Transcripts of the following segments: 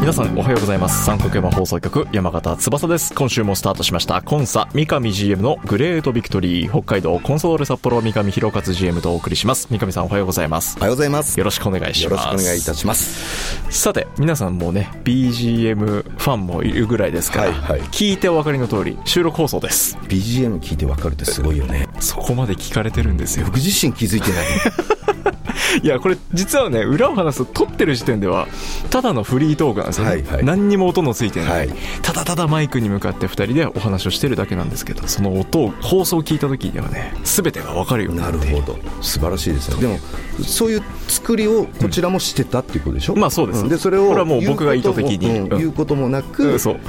皆さんおはようございます。三角山放送局山形翼です。今週もスタートしました。コンサ三上 GM の Great Victory 北海道コンサドーレ札幌三上大勝 GM とお送りします。三上さんおはようございます。おはようございます。よろしくお願いします。よろしくお願いいたします。さて皆さんもね BGM ファンもいるぐらいですから、はいはい。聞いてお分かりの通り収録放送です。BGM 聞いてわかるってすごいよね。そこまで聞かれてるんですよ。僕自身気づいてない。いやこれ実はね裏を話すと撮ってる時点ではただのフリートークなんですよね、はいはい。何にも音のついてない、はい。ただただマイクに向かって2人でお話をしてるだけなんですけどその音を放送を聞いた時にはね全てが分かるようになって。いるなるほど。素晴らしいですね。でもそういう作りをこちらもしてたっていうことでしょ、まあそうです。ん。でそれをこれはもう僕が意図的にうん言うことも,、うん。言うこともなく、うんそう。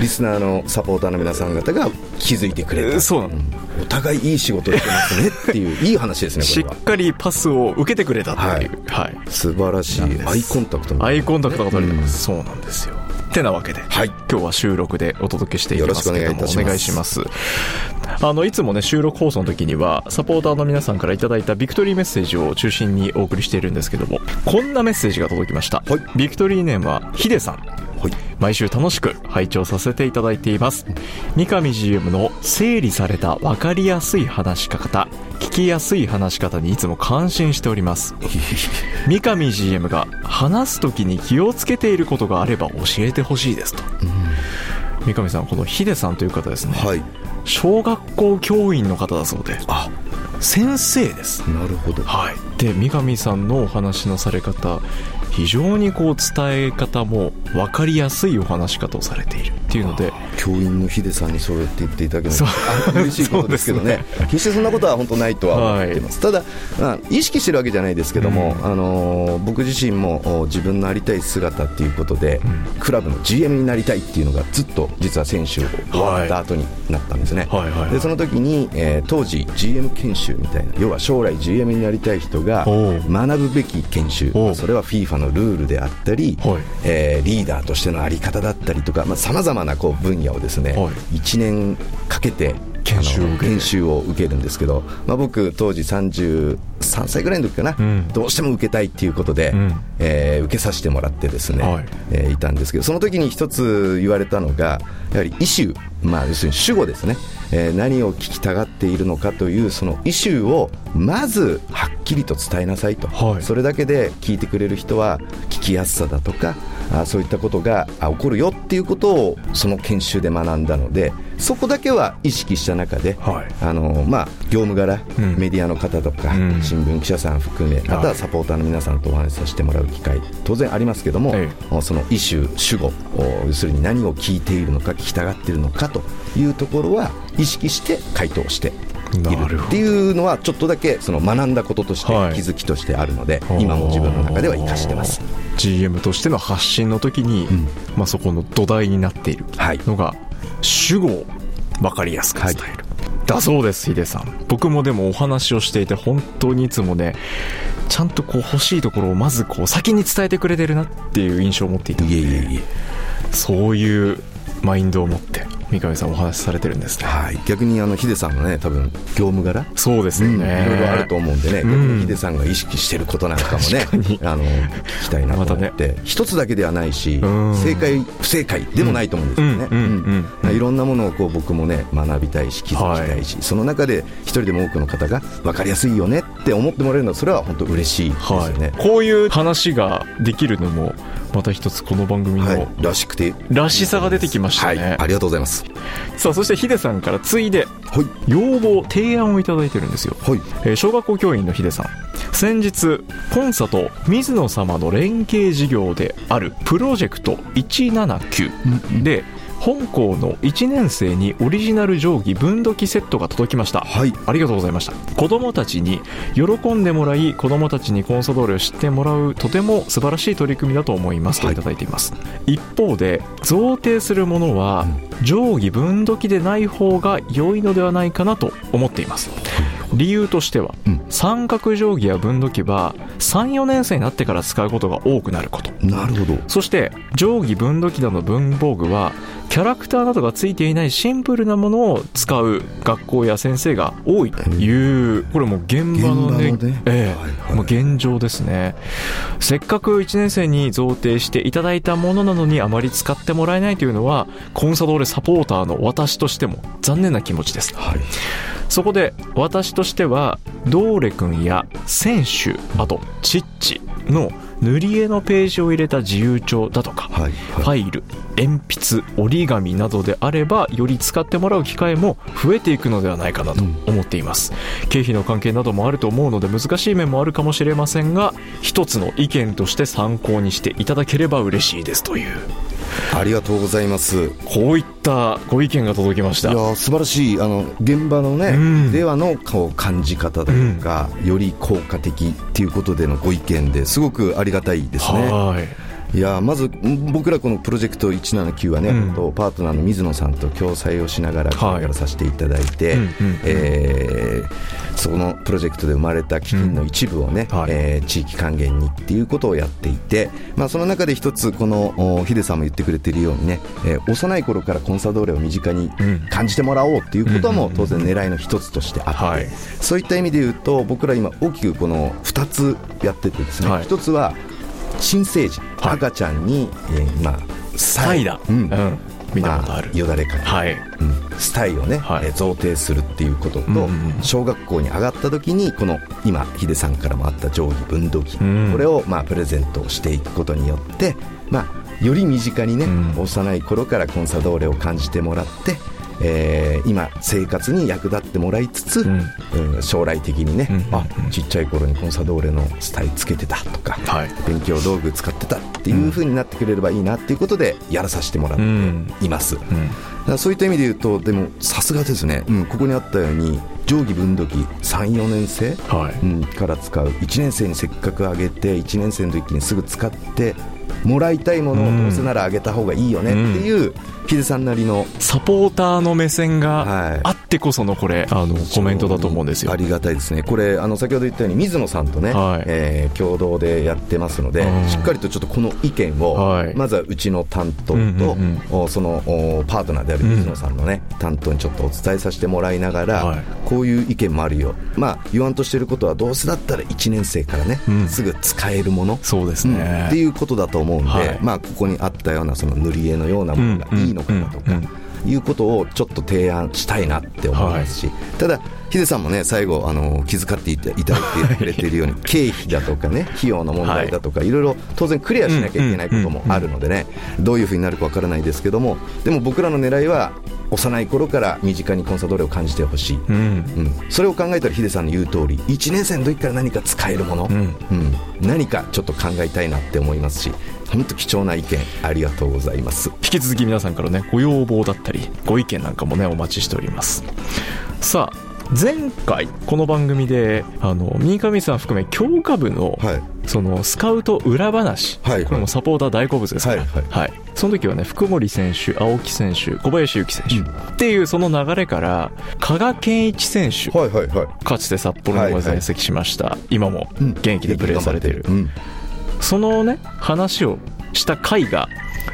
リスナーのサポーターの皆さん方が気づいてくれた。そうなの。お互いいい仕事をしてますねっていう いい話ですねしっかりパスを受けてくれたっていう、はい。素晴らしい。アイコンタクトもアイコンタクトが取れてます、そうなんですよ。てなわけで、はい。今日は収録でお届けしていきますけどもよろしくお願いいたします。あのいつもね収録放送の時にはサポーターの皆さんからいただいたビクトリーメッセージを中心にお送りしているんですけどもこんなメッセージが届きました、はい。ビクトリーネームはヒデさん。はい。毎週楽しく拝聴させていただいています。三上 GM の整理された分かりやすい話し方。聞きやすい話し方にいつも感心しております。三上 GM が話す時に気をつけていることがあれば教えてほしいですと、三上さんこのヒデさんという方ですね、はい。小学校教員の方だそうで。あ。先生です。なるほど。はい。で三上さんのお話のされ方非常にこう伝え方も分かりやすいお話し方をされているっていうので教員のヒデさんにそうやって言っていただけるのは嬉しいことですけどね。そう決してそんなことは本当ないとは思ってます、ただ、まあ、意識してるわけじゃないですけども、あのー僕自身もお自分のありたい姿っていうことで、クラブの GM になりたいっていうのがずっと実は選手終わった後になったんですね、はいはいはい。でその時に、えー当時 GM 研修みたいな要は将来 GM になりたい人が学ぶべき研修。それは FIFA のルールであったり、はい。えーリーダーとしてのあり方だったりとかさまざ、まなこう分野をですね、はい。1年かけて研修研修を受けるんですけど、まあ、僕当時33歳ぐらいの時かな、うん。どうしても受けたいっていうことで、うん。えー受けさせてもらってですね、はい。えーいたんですけどその時に一つ言われたのがやはりイシュー、まあ、要するに主語ですね、えー何を聞きたがっているのかというそのイシューをまずはっきりと伝えなさいと、はい。それだけで聞いてくれる人は聞きやすさだとかあそういったことがあ起こるよっていうことをその研修で学んだのでそこだけは意識した中で、はい。あのまあ、業務柄、うん。メディアの方とか、うん。新聞記者さん含めまたははいサポーターの皆さんとお話しさせてもらう機会当然ありますけども、えそのイシュー主語お要するに何を聞いているのか聞きたがっているのかというところは意識して回答していなるっていうのはちょっとだけその学んだこととしてはい。気づきとしてあるので、今も自分の中では生かしてます。GM としての発信の時に、ん。まあ、そこの土台になっているはい。のが主語を分かりやすく伝える、だそうですヒデさん。僕もでもお話をしていて本当にいつもねちゃんとこう欲しいところをまずこう先に伝えてくれてるなっていう印象を持っていたのでそういうマインドを持って三上さんお話しされてるんですね。はい、逆にあのヒデさんのね多分業務柄？そうですようん。いね、ろいろあると思うんでね、うん。ヒデさんが意識してることなんかもねあの聞きたいなと思まって、一つだけではないし、うん。正解不正解でもないと思うんですよね、うん。うん。うん。いろんなものをこう僕もね学びたいし気づきたいし、その中で一人でも多くの方が分かりやすいよねって思ってもらえるのはそれは本当嬉しいですよね、はい、こういう話ができるのもまた一つこの番組はい。のらしくて。らしさが出てきましたね、はい、ありがとうございますさあそしてヒデさんからついで、はい、要望提案を頂いてるんですよ、はい。えー、小学校教員のヒデさん。先日コンサと水野様の連携事業であるプロジェクト179で、本校の1年生にオリジナル定規分度器セットが届きました、はい、ありがとうございました。子供たちに喜んでもらい子供たちにコンサドーレを知ってもらうとても素晴らしい取り組みだと思います。といただいています、はい、一方で贈呈するものは定規分度器でない方が良いのではないかなと思っています理由としては、うん、三角定規や分度器は34年生になってから使うことが多くなること。なるほど。そして定規分度器などの文房具はキャラクターなどがついていないシンプルなものを使う学校や先生が多いという、これも現場のね、ね。ええはいはい、もう現状ですね。せっかく1年生に贈呈していただいたものなのにあまり使ってもらえないというのは、コンサドーレサポーターの私としても残念な気持ちです。はいそこで私としてはドーレ君や選手あとチッチの塗り絵のページを入れた自由帳だとか、はいはい、ファイル鉛筆折り紙などであればより使ってもらう機会も増えていくのではないかなと思っています、うん、経費の関係などもあると思うので難しい面もあるかもしれませんが一つの意見として参考にしていただければ嬉しいですというありがとうございます。こういったご意見が届きました。いや素晴らしいあの現場のね、うん、ではのこう感じ方だとか、うん、より効果的っていうことでのご意見ですごくありがたいですね。はいいやまず僕らこのプロジェクト179はね、うん、とパートナーの水野さんと共催をしながらやらさせていただいて、えそのプロジェクトで生まれた基金の一部をね、うん。はい、えー、地域還元にっていうことをやっていて、まあ、その中で一つこのヒデさんも言ってくれているようにね、えー、幼い頃からコンサドーレを身近に感じてもらおうっていうことも当然狙いの一つとしてあって、はい、そういった意味で言うと僕ら今大きくこの2つやっててですね、はい、1つは新生児、はい、赤ちゃんに、えー、まあサイダ、うん、うん。見たことある、まあ、よだれかけ、はい。うん、スタイをね、はい、えー、贈呈するっていうことと、うんうん、小学校に上がった時にこの今ヒデさんからもあった定規分度器、うん、これをまあプレゼントしていくことによって、まあ、より身近にね、うん、幼い頃からコンサドーレを感じてもらってえー、今生活に役立ってもらいつつ、うん、将来的にね、うん、あちっちゃい頃にコンサドーレのスタイつけてたとか、はい、勉強道具使ってたっていうふうになってくれればいいなっていうことでやらさせてもらっています、うん、そういった意味で言うとでもさすがですね、うん、ここにあったように定規分度器34年生、はい。うん、から使う。1年生にせっかくあげて1年生の時にすぐ使ってもらいたいものをどうせならあげた方がいいよねっていう、ヒデさんなりのサポーターの目線があってこそのこれ、あのコメントだと思うんですよ。ありがたいですね、これ、あの先ほど言ったように水野さんとね、はい、えー、共同でやってますので、しっかりとちょっとこの意見を、はい、まずはうちの担当と、うんうんうん、そのパートナーである水野さんのね、うん、担当にちょっとお伝えさせてもらいながら、はい、こういう意見もあるよ、まあ、言わんとしてることは、どうせだったら1年生からね、うん、すぐ使えるもの。そうですね、うん、っていうことだと思うんで、まあ、ここにあったようなその塗り絵のようなものがいいのかなとか。いうことをちょっと提案したいなって思いますし、はい、ただ、ヒデさんもね最後あの気遣っていただいてくれているように経費だとかね費用の問題だとか、はい、いろいろ当然クリアしなきゃいけないこともあるのでね、どういうふうになるかわからないですけどもでも僕らの狙いは幼い頃から身近にコンサドーレを感じてほしい、うん、うん、それを考えたらヒデさんの言う通り1年生の時から何か使えるもの、うん、うん、何かちょっと考えたいなって思いますし本当貴重な意見ありがとうございます。引き続き皆さんからねご要望だったりご意見なんかもねお待ちしております。さあ前回この番組であの三上さん含め強化部の、はい、そのスカウト裏話、はい、これもサポーター大好物ですか？ら、はい、はい、その時はね福森選手青木選手小林幸選手、うん、っていうその流れから加賀健一選手、はいはいはい、かつて札幌の在籍しました、はいはい、今も現役でプレーされている、うん、そのね話をした回が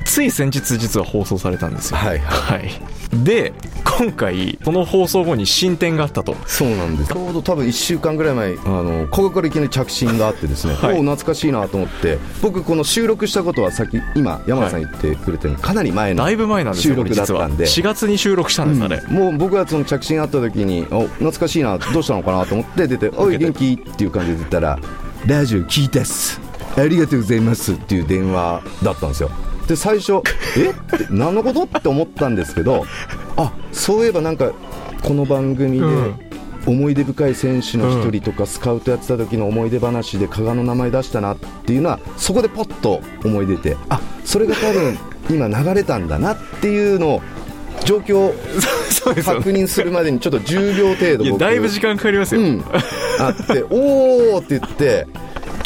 つい先日実は放送されたんですよ。はい、はいで今回この放送後に進展があったと。そうなんです。ちょうど多分1週間ぐらい前あのここからいきなり着信があってですね、はい、お懐かしいなと思って僕この収録したことは先今山田さん言ってくれてるかなり前のだいぶ前なんです収録だったんで。4月に収録したんです、あれ、うん、もう僕がその着信あった時にお懐かしいなどうしたのかなと思って出て「おい元気?」っていう感じで言ったら「ラジオ聞いたっす。ありがとうございます」っていう電話だったんですよ。で最初え？って何のこと？って思ったんですけどあそういえばなんかこの番組で、思い出深い選手の一人とか、スカウトやってた時の思い出話で加賀の名前出したなっていうのはそこでポッと思い出てあそれが多分 今流れたんだなっていうのを状況を 確認するまでにちょっと10秒程度僕だいぶ時間かかりますよ、うん、あっておおって言って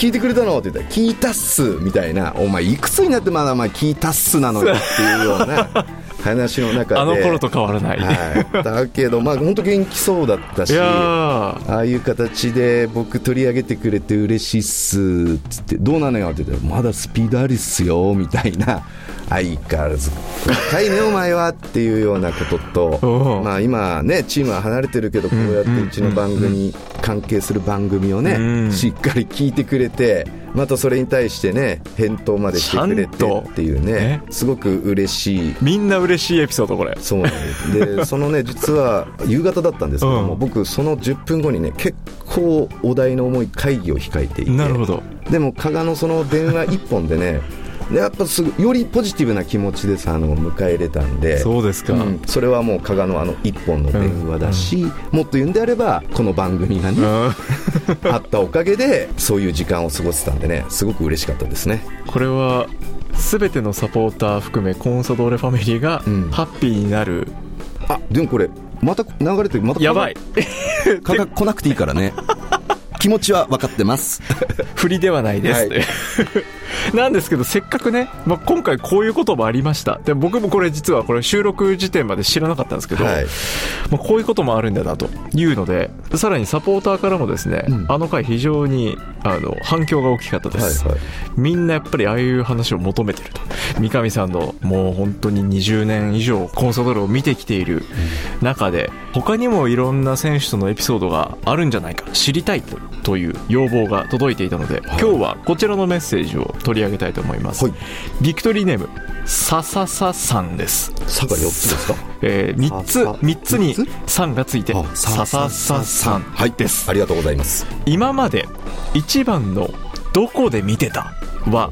聞いてくれたのって言ったら聞いたっすみたいな。お前いくつになってまだお前聞いたっすなのよっていうような話の中で。あの頃と変わらない、はい、だけどまあ本当元気そうだったしああいう形で僕取り上げてくれて嬉しいっすっつってどうなのよって言ったらまだスピードあるっすよみたいな相変わらず若いねお前は？っていうようなこととまあ今ねチームは離れてるけどこうやってうちの番組関係する番組をねしっかり聞いてくれてまたそれに対してね返答までしてくれてっていうねすごく嬉しい。みんな嬉しいエピソードこれ。そうなんです。で そのね実は夕方だったんですけども、うん、僕その10分後にね結構お題の重い会議を控えていて。なるほど。でも加賀のその電話1本でねやっぱすぐよりポジティブな気持ちでさあの迎え入れたんでそうですか、うん、それはもう加賀のあの一本の電話だし、うん。うん、もっと言うんであればこの番組がね あったおかげでそういう時間を過ごせたんでねすごく嬉しかったですね。これは全てのサポーター含めコンサドーレファミリーがハッピーになる、あでもこれまた流れてまたやばい。蚊が来なくていいからね。気持ちは分かってます。振りではないです、はい なんですけど、せっかくね、まあ、今回こういうこともありました。で僕もこれ実はこれ収録時点まで知らなかったんですけど、はい、まあ、こういうこともあるんだなというので、さらにサポーターからもですね、うん、あの回非常にあの反響が大きかったです、はいはい、みんなやっぱりああいう話を求めてると。三上さんのもう本当に20年以上コンサドールを見てきている中で、他にもいろんな選手とのエピソードがあるんじゃないか、知りたいという要望が届いていたので、今日はこちらのメッセージを取り上げたいと思います、はい、ビクトリーネームささささんです「さ」が4つですか、えー、3つ3つに「さん」がついてささささん。です、はい、ありがとうございます。今まで一番の「どこで見てた?」は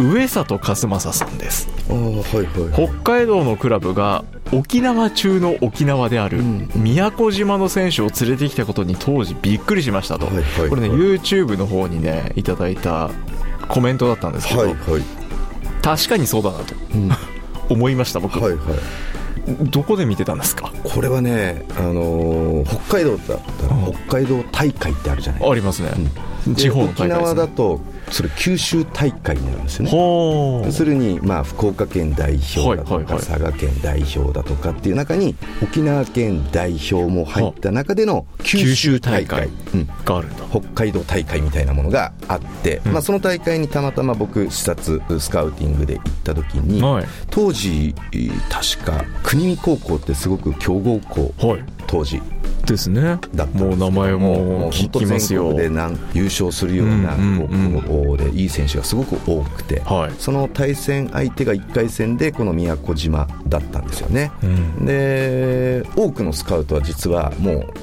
上里和正さんです。はいはい、北海道のクラブが沖縄中の沖縄である宮古島の選手を連れてきたことに当時びっくりしましたと、はいはいはい、これね YouTube の方にねいただいたコメントだったんですけど、はいはい、確かにそうだなと、うん、思いました僕、はいはい、どこで見てたんですか？これはね、あのー、北海道だったら北海道大会ってあるじゃないありますね、うん、地方の大会、ね、沖縄だとそれ九州大会になるんですよね。要するに、まあ、福岡県代表だとか、佐賀県代表だとかっていう中に沖縄県代表も入った中での九州大会。があるんだ、北海道大会みたいなものがあって、まあ、その大会にたまたま僕視察スカウティングで行った時に、当時確か国見高校ってすごく強豪校、当時ですね。もう名前も聞きますよ。で優勝するような高校でいい選手がすごく多くて、はい、その対戦相手が1回戦でこの宮古島だったんですよね、うん、で多くのスカウトは実はもう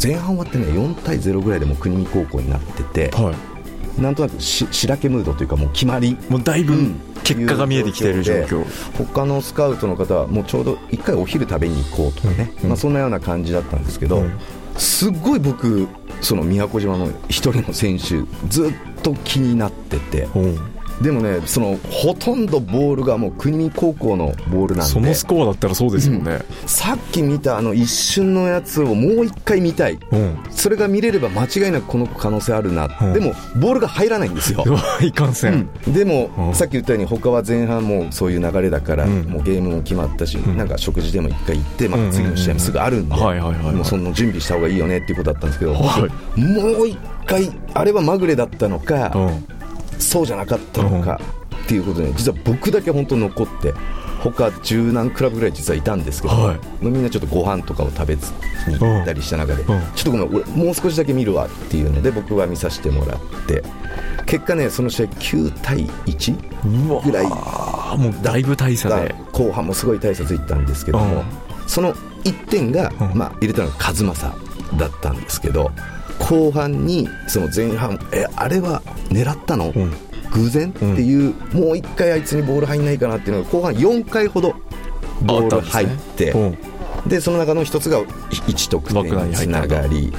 前半終わってね4対0ぐらいでも国見高校になってて、はい、なんとなくし白けムードというかもう決まり。もうだいぶ、うん。結果が見えてきている状況。他のスカウトの方はもうちょうど1回お昼食べに行こうとかね、うん、まあ、そんなような感じだったんですけど、うん、すっごい僕その宮古島の一人の選手ずっと気になってて、うんでもねそのほとんどボールがもう国見高校のボールなんで。そのスコアだったらそうですよね、うん、さっき見たあの一瞬のやつをもう一回見たい、うん、それが見れれば間違いなくこの可能性あるな、うん、でもボールが入らないんですよ。いかんせん、でも、さっき言ったように他は前半もそういう流れだから、もうゲームも決まったし、なんか食事でも一回行って、まあ、次の試合もすぐあるんで、もうその準備した方がいいよねっていうことだったんですけど、はい、もう一回あれはまぐれだったのか、そうじゃなかったのか、っていうことで実は僕だけ本当残って他十何クラブぐらい実はいたんですけど、はい、みんなちょっとご飯とかを食べずに行ったりした中で、ちょっとごめん俺もう少しだけ見るわっていうので僕は見させてもらって結果ねその試合9対1ぐらいもうだいぶ大差で。後半もすごい大差ついたんですけども、その1点が、まあ、入れたのが和正だったんですけど後半にその前半えあれは狙ったの、うん。偶然？っていう、うん、もう1回あいつにボール入んないかなっていうのが後半4回ほどボール入って、ねでその中の一つが1得点につながり。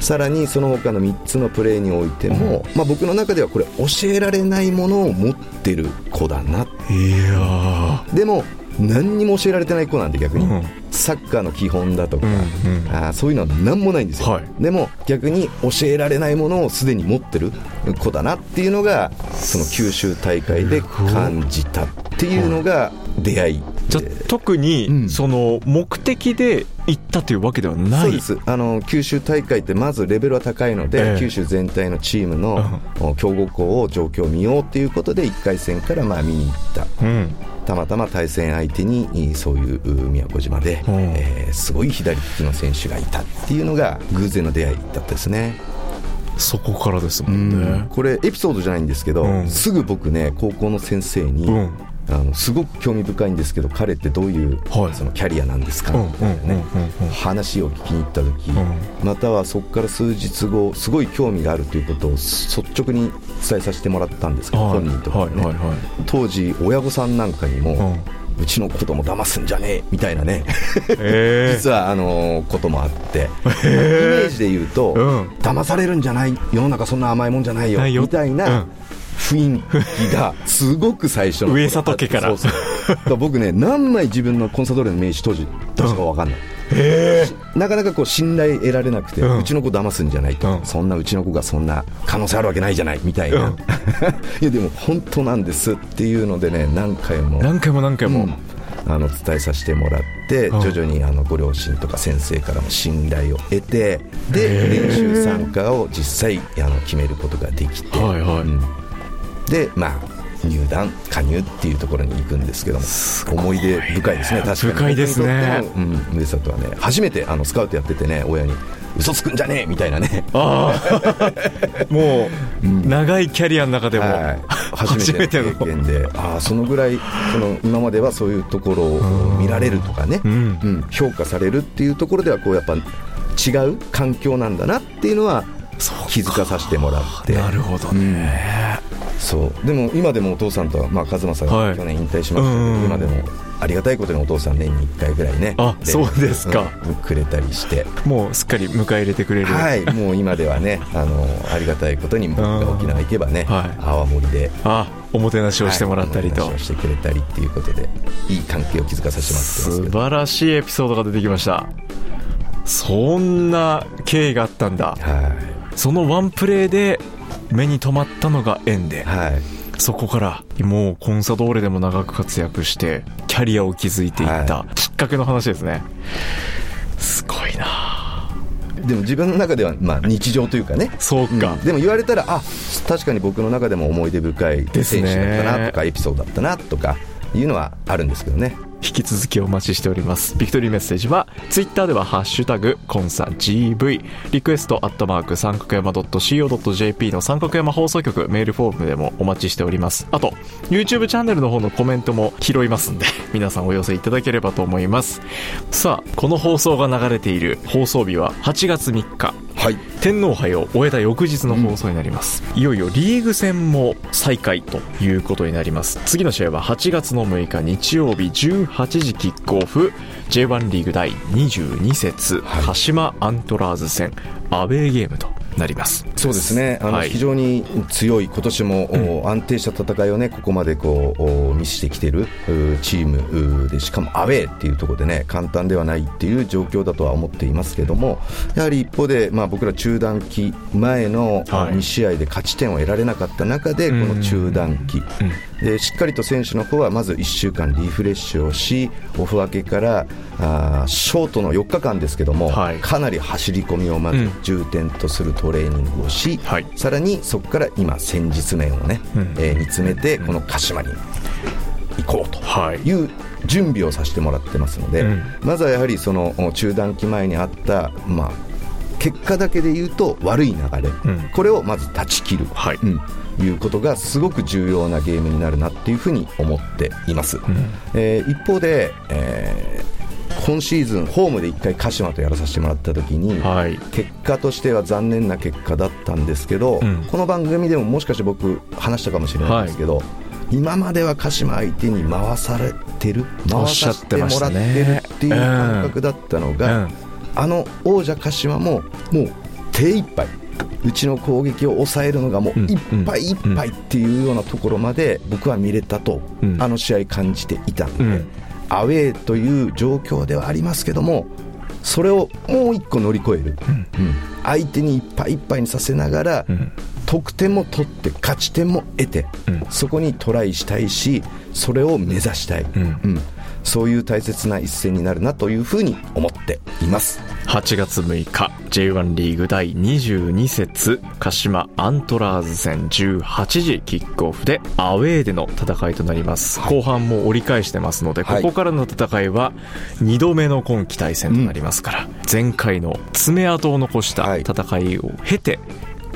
さらにその他の3つのプレーにおいても、まあ、僕の中ではこれ教えられないものを持ってる子だな。いやでも何にも教えられてない子なんで逆に、うん。サッカーの基本だとか、うんうん。あーそういうのは何もないんですよ、はい。でも逆に教えられないものをすでに持ってる子だなっていうのがその九州大会で感じたっていうのが出会い。じゃあ特に、うん。その目的で行ったというわけではない。そうです。あの九州大会ってまずレベルは高いので、ええ。九州全体のチームのお強豪校を状況を見ようっていうことで1回戦からまあ見に行った。うんたまたま対戦相手にいそういう宮古島で、うん。えーすごい左利きの選手がいたっていうのが偶然の出会いだったですね、そこからですもんね。これエピソードじゃないんですけど、うん。すぐ僕ね高校の先生に、うんあのすごく興味深いんですけど彼ってどういう、はい。そのキャリアなんですか？うんみたいなね、話を聞きに行った時、うまたはそこから数日後すごい興味があるということを率直に伝えさせてもらったんですけど、はい。本人とかにね、はいはいはい。当時親御さんなんかにも、ううちの子供騙すんじゃねえみたいなね。え 実はあのこともあって、イメージで言うと、うん。騙されるんじゃない世の中そんな甘いもんじゃないよみたいな雰囲気が すごく最初の上里家から。そうそう。だから僕ね何枚自分のコンサドーレの名刺当時出したか分かんない、なかなかこう信頼得られなくて、ううんちの子騙すんじゃないと。か、うん。そんなうちの子がそんな可能性あるわけないじゃないみたいな、うん。いやでも本当なんですっていうのでね何回も。何回も何回も、うん。あの伝えさせてもらってうん。徐々にあのご両親とか先生からも信頼を得てで練習参加を実際あの決めることができて、はいはい。うんでまあ入団加入っていうところに行くんですけども思い出深いですね確かに。深いですね。うん、上里はね初めてあのスカウトやっててね親に嘘つくんじゃねえみたいなね。ああ。もう、長いキャリアの中でも、はい、初めての経験で。ああそのぐらいその今まではそういうところを見られるとかね、うん。うん。評価されるっていうところではこうやっぱ違う環境なんだなっていうのは気づかさせてもらって。なるほどね、そう。でも今でもお父さんとは、まあ、和正がはい。去年引退しましたけど、うん今でもありがたいことにお父さん年に1回ぐらいねあそうですか。うんくれたりして。もうすっかり迎え入れてくれる、はいもう今ではねあのありがたいことに僕が沖縄行けばね、はい。泡盛であおもてなしをしてもらったりと、はいしてくれたりっていうことでいい関係を築かさせてもらって素晴らしいエピソードが出てきました。そんな経緯があったんだ。はそのワンプレーで目に留まったのが縁でいはい。そこからもうコンサドーレでも長く活躍してキャリアを築いていったはきっかけの話ですね。すごいな。でも自分の中ではまあ日常というかね。そうか、うん。でも言われたらあ確かに僕の中でも思い出深い選手だったなとかエピソードだったなとかいうのはあるんですけどね。引き続きお待ちしております。ビクトリーメッセージはツイッターでは「ハッシュタグコンサ GV」リクエストアットマーク三角山 .co.jp の三角山放送局メールフォームでもお待ちしております。あと YouTube チャンネルの方のコメントも拾いますんで 皆さんお寄せいただければと思います。さあこの放送が流れている放送日は8月3日。はい。天皇杯を終えた翌日の放送になります、いよいよリーグ戦も再開ということになります。次の試合は8月の6日日曜日18時キックオフ。J1 リーグ第22節、はい。鹿島アントラーズ戦アウェーゲームとなります。そうですね。あの、はい。非常に強い今年も、お安定した戦いをねここまでこうお見せてきてるうチームうでしかもアウェーっていうところでね簡単ではないっていう状況だとは思っていますけどもやはり一方で、まあ、僕ら中断期前のはい。2試合で勝ち点を得られなかった中でこの中断期でしっかりと選手の方はまず1週間リフレッシュをしオフ明けからあーショートの4日間ですけども、はい。かなり走り込みをまず重点とするトレーニングをし、はい。さらにそこから今戦術面をね、うん。えー見つめてこの鹿島に行こうとはい。いう準備をさせてもらってますので、うん。まずはやはりそのお中断期前にあった、まあ、結果だけで言うと悪い流れ、ん。これをまず断ち切る、はい。うんいうことがすごく重要なゲームになるなっていうふうに思っています、えー一方で、えー今シーズンホームで1回鹿島とやらさせてもらった時に、はい。結果としては残念な結果だったんですけど、うん。この番組でももしかして僕話したかもしれないんですけど、今までは鹿島相手に回されてる回させてもらってるっていう感覚だったのが、あの王者鹿島ももう手一杯うちの攻撃を抑えるのがもういっぱいいっぱいっていうようなところまで僕は見れたと、あの試合感じていたので、アウェーという状況ではありますけどもそれをもう一個乗り越える、相手にいっぱいいっぱいにさせながら、得点も取って勝ち点も得て、そこにトライしたいしそれを目指したい、うんそういう大切な一戦になるなというふうに思っています。8月6日 J1 リーグ第22節鹿島アントラーズ戦18時キックオフでアウェーでの戦いとなります、はい、後半も折り返してますので、ここからの戦いは2度目の今季対戦となりますから、うん、前回の爪痕を残した戦いを経て、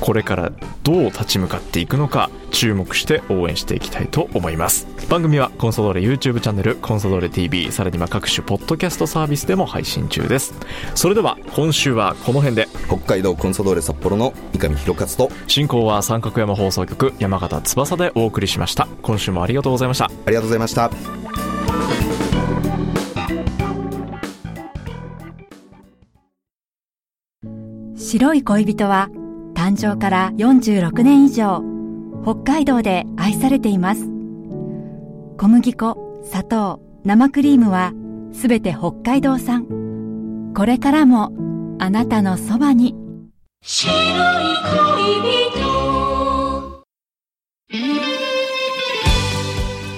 これからどう立ち向かっていくのか注目して応援していきたいと思います。番組はコンソドーレ YouTube チャンネルコンソドーレ TV さらには各種ポッドキャストサービスでも配信中です。それでは今週はこの辺で。北海道コンソドーレ札幌の三上博勝と。進行は三角山放送局山形翼でお送りしました。今週もありがとうございました。ありがとうございました。白い恋人は誕生から46年以上、北海道で愛されています。小麦粉、砂糖、生クリームはすべて北海道産。これからもあなたのそばに。白い恋人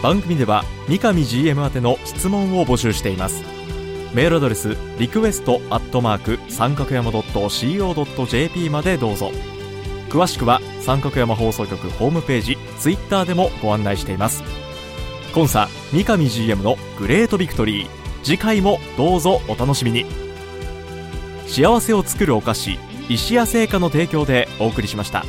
番組では三上 GM 宛ての質問を募集しています。メールアドレスリクエストアットマーク三角山 .co.jp までどうぞ。詳しくは三角山放送局ホームページツイッターでもご案内しています。今朝三上 GM のグレートビクトリー。次回もどうぞお楽しみに。幸せを作るお菓子石屋製菓の提供でお送りしました。